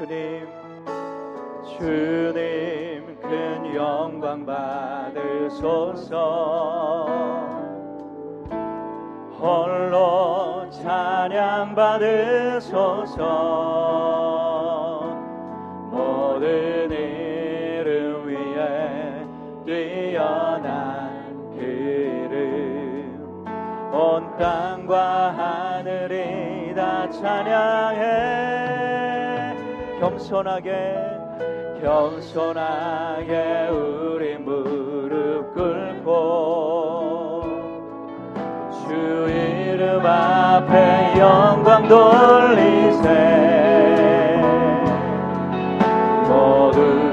주님 주님 큰 영광 받으소서. 홀로 찬양 받으소서. 모든 이름 위에 뛰어난 그 이름. 온 땅과 하늘이 다 찬양해. 겸손하게 겸손하게 우리 무릎 꿇고 주 이름 앞에 영광 돌리세. 모두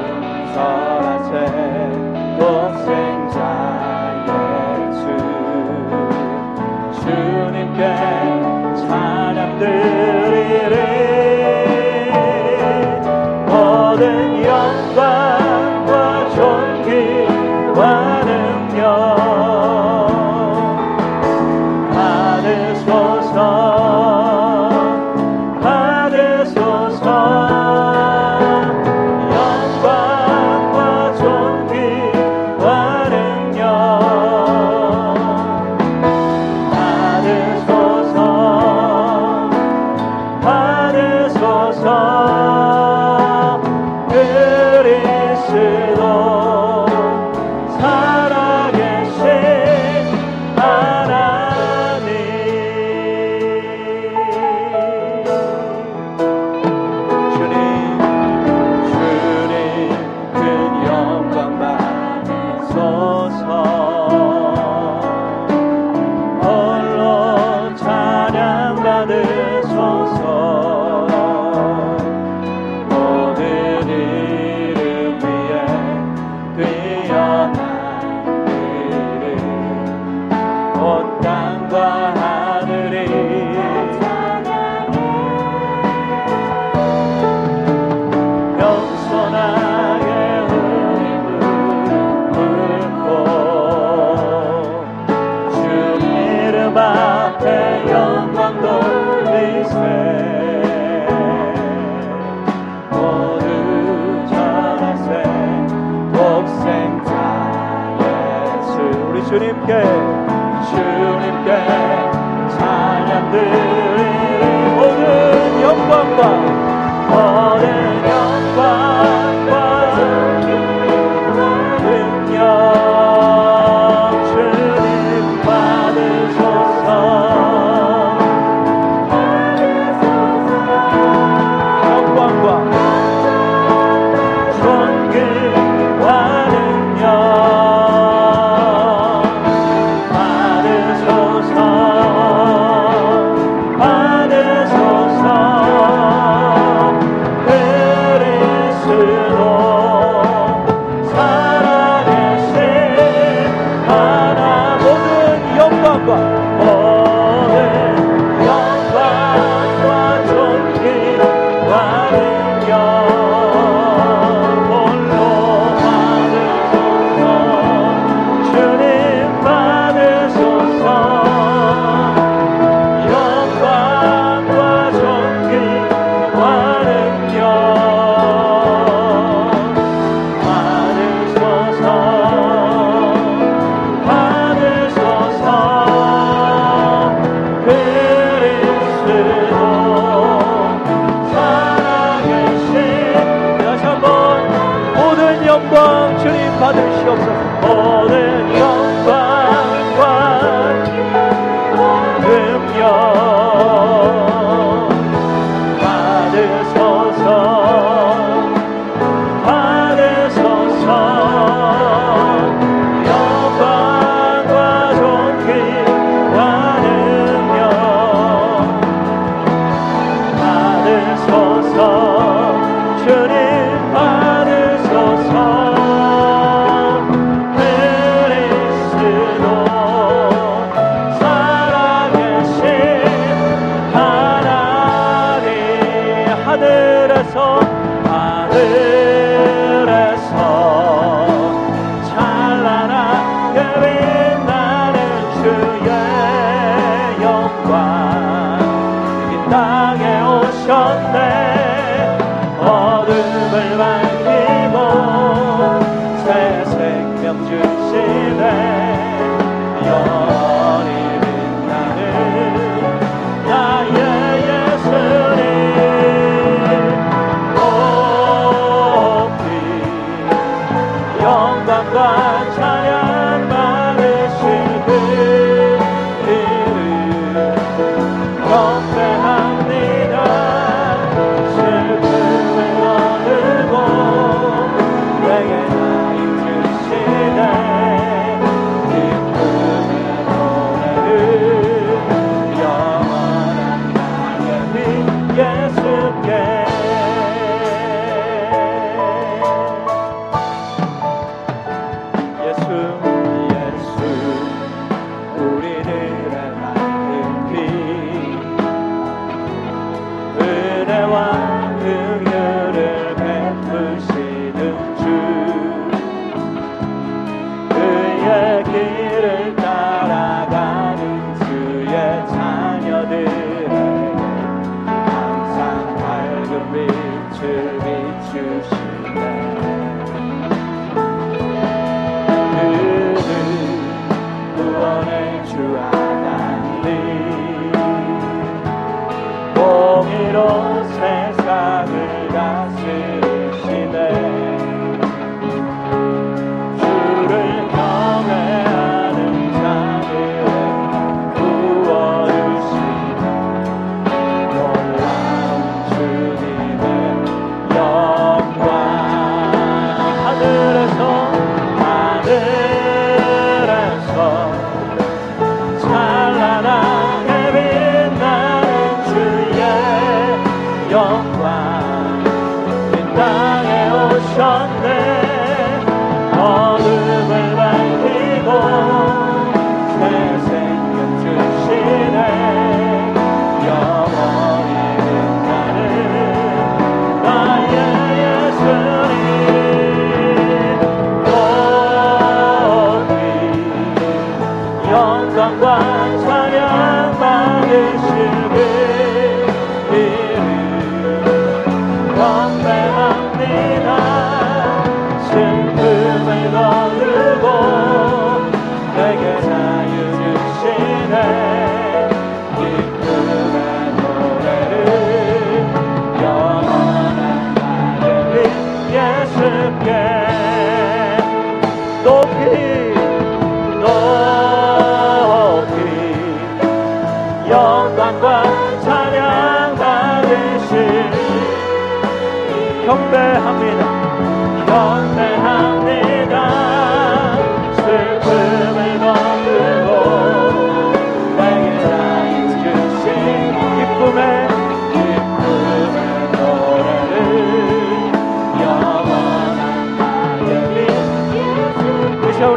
비 to ride. 땅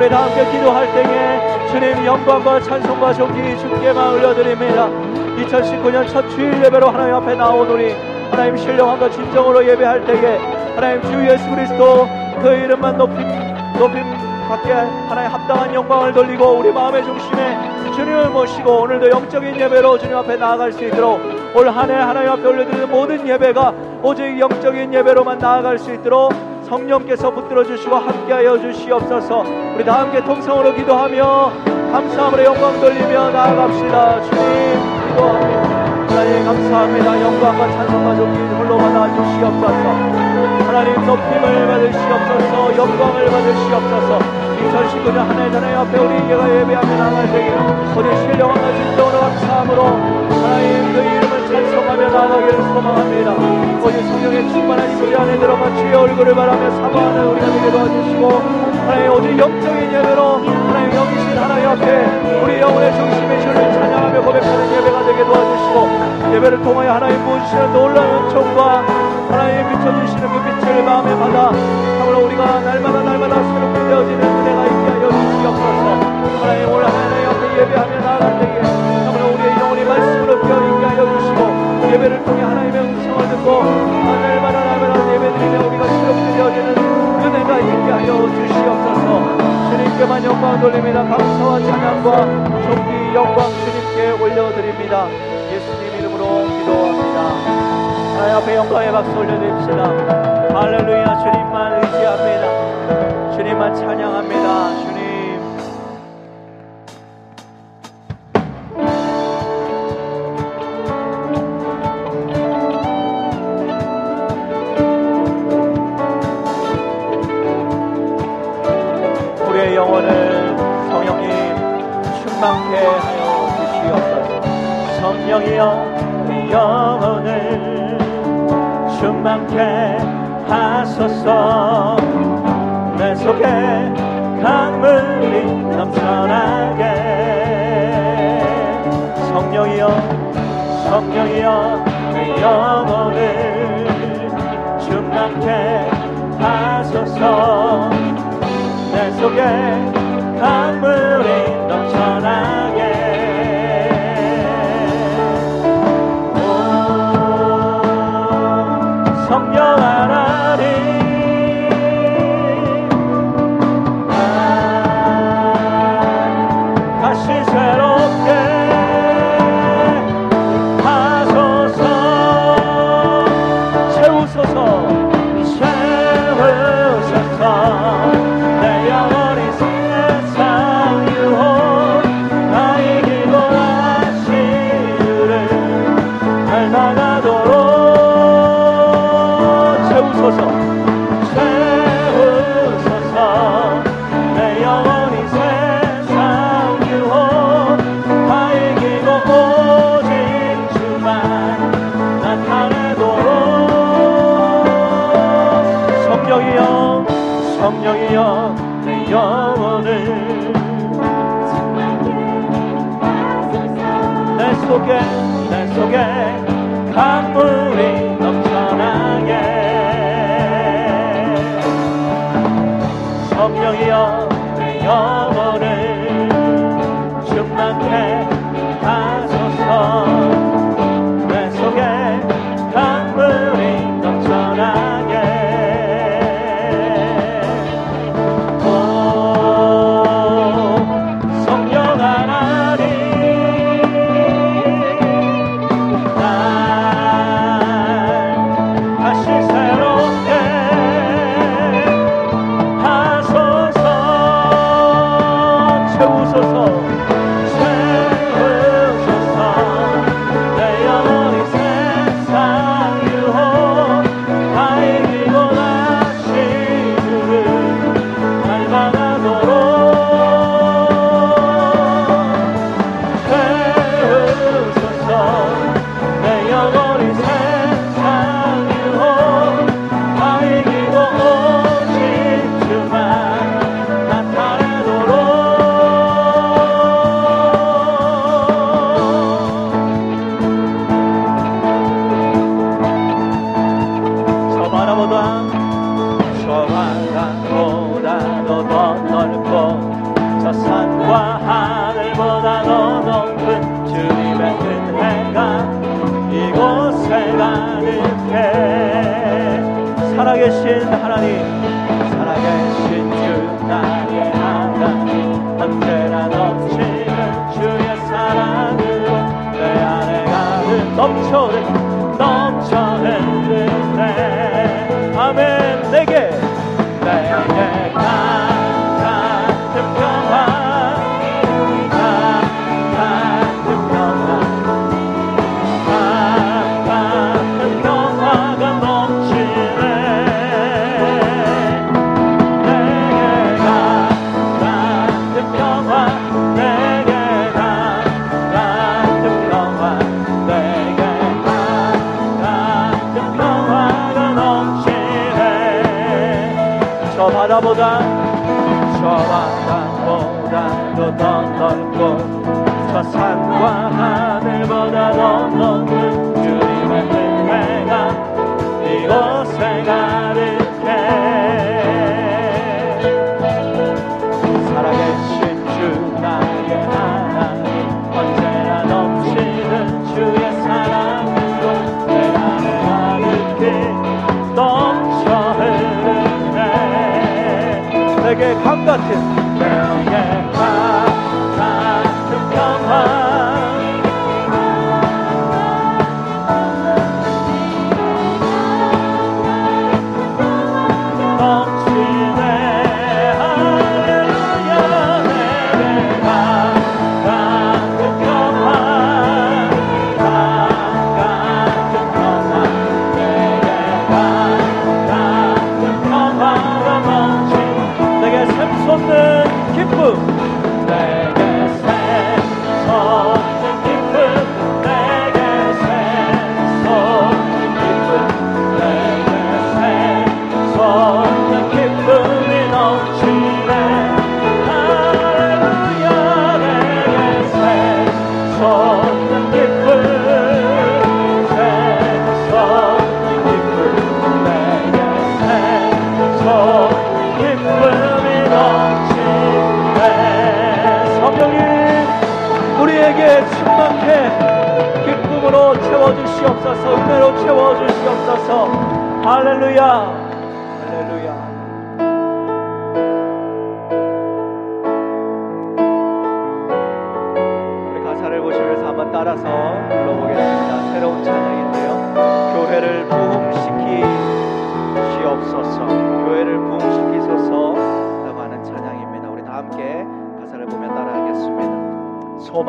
우리 다 함께 기도할 때에 주님 영광과 찬송과 존귀 주께만 올려드립니다. 2019년 첫 주일 예배로 하나님 앞에 나오노니 하나님 신령함과 진정으로 예배할 때에 하나님 주 예수 그리스도 그 이름만 높임 높임 받게 하나님 합당한 영광을 돌리고 우리 마음의 중심에 주님을 모시고 오늘도 영적인 예배로 주님 앞에 나아갈 수 있도록 올 한 해 하나님 앞에 올려드리는 모든 예배가 오직 영적인 예배로만 나아갈 수 있도록 성령께서 붙들어 주시고 함께하여 주시옵소서. 우리 다 함께 통성으로 기도하며 감사함으로 영광 돌리며 나아갑시다. 주님 기도합니다. 하나님 감사합니다. 영광과 찬송과 존귀 홀로 받아 주시옵소서. 하나님 높임을 받으시옵소서. 영광을 받으시옵소서. 2019년 한 해 전에 앞에 우리 예가 예배하며 나갈 때에 오늘 신령함과 진정으로 감사함으로 찬송하며 나가기를 소망합니다. 오직 성령의 충만한 이불 안에 들어가 주의 얼굴을 바라며 사모하는 우리가 되게 도와주시고 하나님 오직 영적인 예배로 하나님 영이신 하나님 앞에 우리 영혼의 중심에 주를 찬양하며 고백하는 예배가 되게 도와주시고 예배를 통하여 하나님 부으시는 놀라운 은총과 하나님 비춰주시는 그 빛을 마음에 받아 참으로 우리가 날마다 날마다 새롭게 되어지는 은혜가 있게 하여 주시옵소서. 하나님 오늘 하나님 앞에 예배하며 나아갈 때에 예배를 통해 하나님의 음성을 듣고 날마다 날마다 예배 드리며 우리가 새롭게 되어지는 은혜가 있게 하여 주시옵소서. 주님께만 영광 돌립니다. 감사와 찬양과 존귀 영광 주님께 올려드립니다. 예수님 이름으로 기도합니다. 하나님 앞에 영광의 박수 올려드립시다. 할렐루야 주님만 의지합니다. 주님만 찬양합니다 영혼을 성령이 충만케 하여 주시옵소서. 성령이여 우리 영혼을 충만케 하소서. 내 속에 강물이 넘쳐나게. 성령이여 성령이여 내 영혼을 충만케 하소서. 속에 강물이 넘쳐나게. 성령 again. chore 저 바다보다 저 바다보다도 더 넓고 저 산과 하늘보다 더 높은 주님의 은혜가 이곳 우리에게 강같은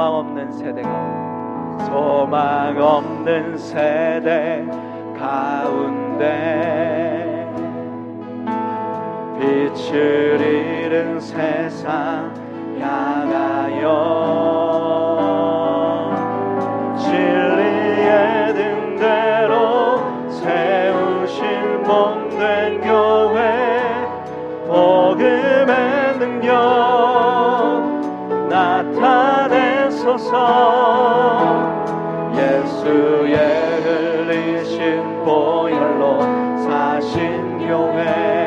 소망 없는 세대가 소망 없는 세대 가운데 빛을 잃은 세상 향하여 나타내소서 예수의 흘리신 보혈로 사신 교회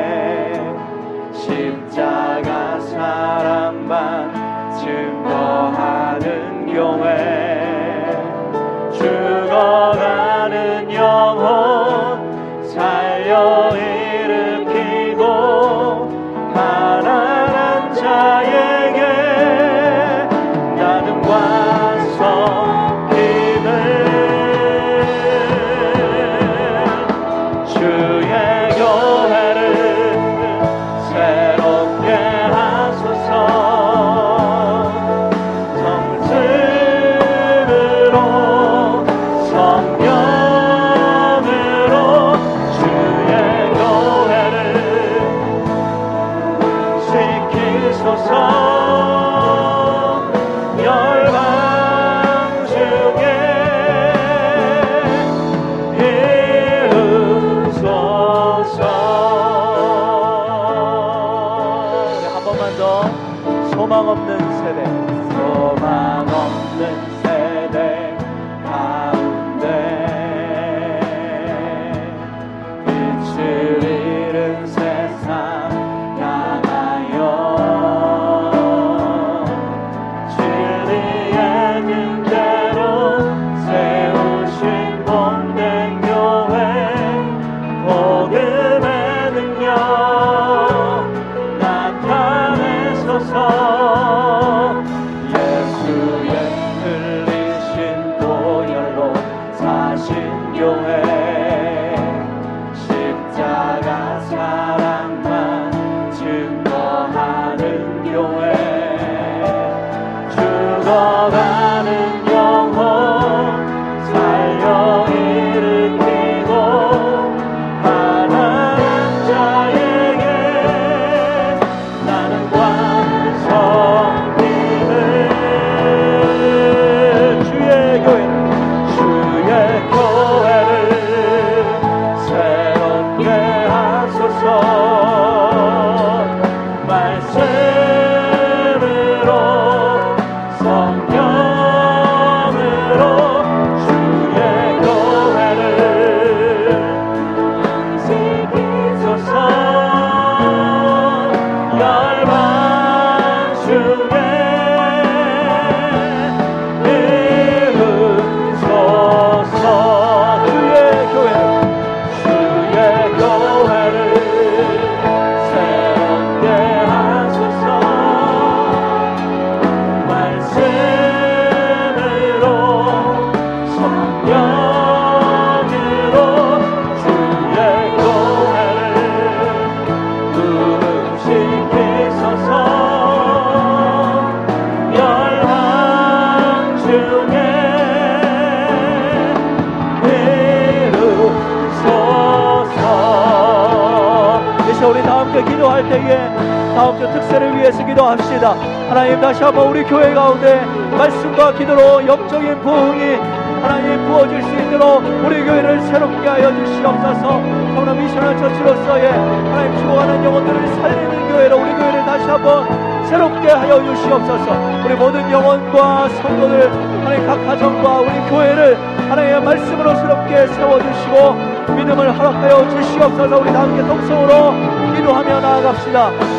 이제 우리 다 함께 기도할 때에 다음 주 특세를 위해서 기도합시다. 하나님 다시 한번 우리 교회 가운데 말씀과 기도로 영적인 부흥이 하나님 부어질 수 있도록 우리 교회를 새롭게 하여 주시옵소서. 성남 미션을 처치로서의 하나님 죽어가는 영혼들을 살리는 교회로 우리 교회를 다시 한번 새롭게 하여 주시옵소서. 우리 모든 영혼과 성도들 하나님 각 가정과 우리 교회를 하나님의 말씀으로 새롭게 세워주시고 믿음을 허락하여 주시옵소서. 우리 다 함께 동성으로 기도하며 나아갑시다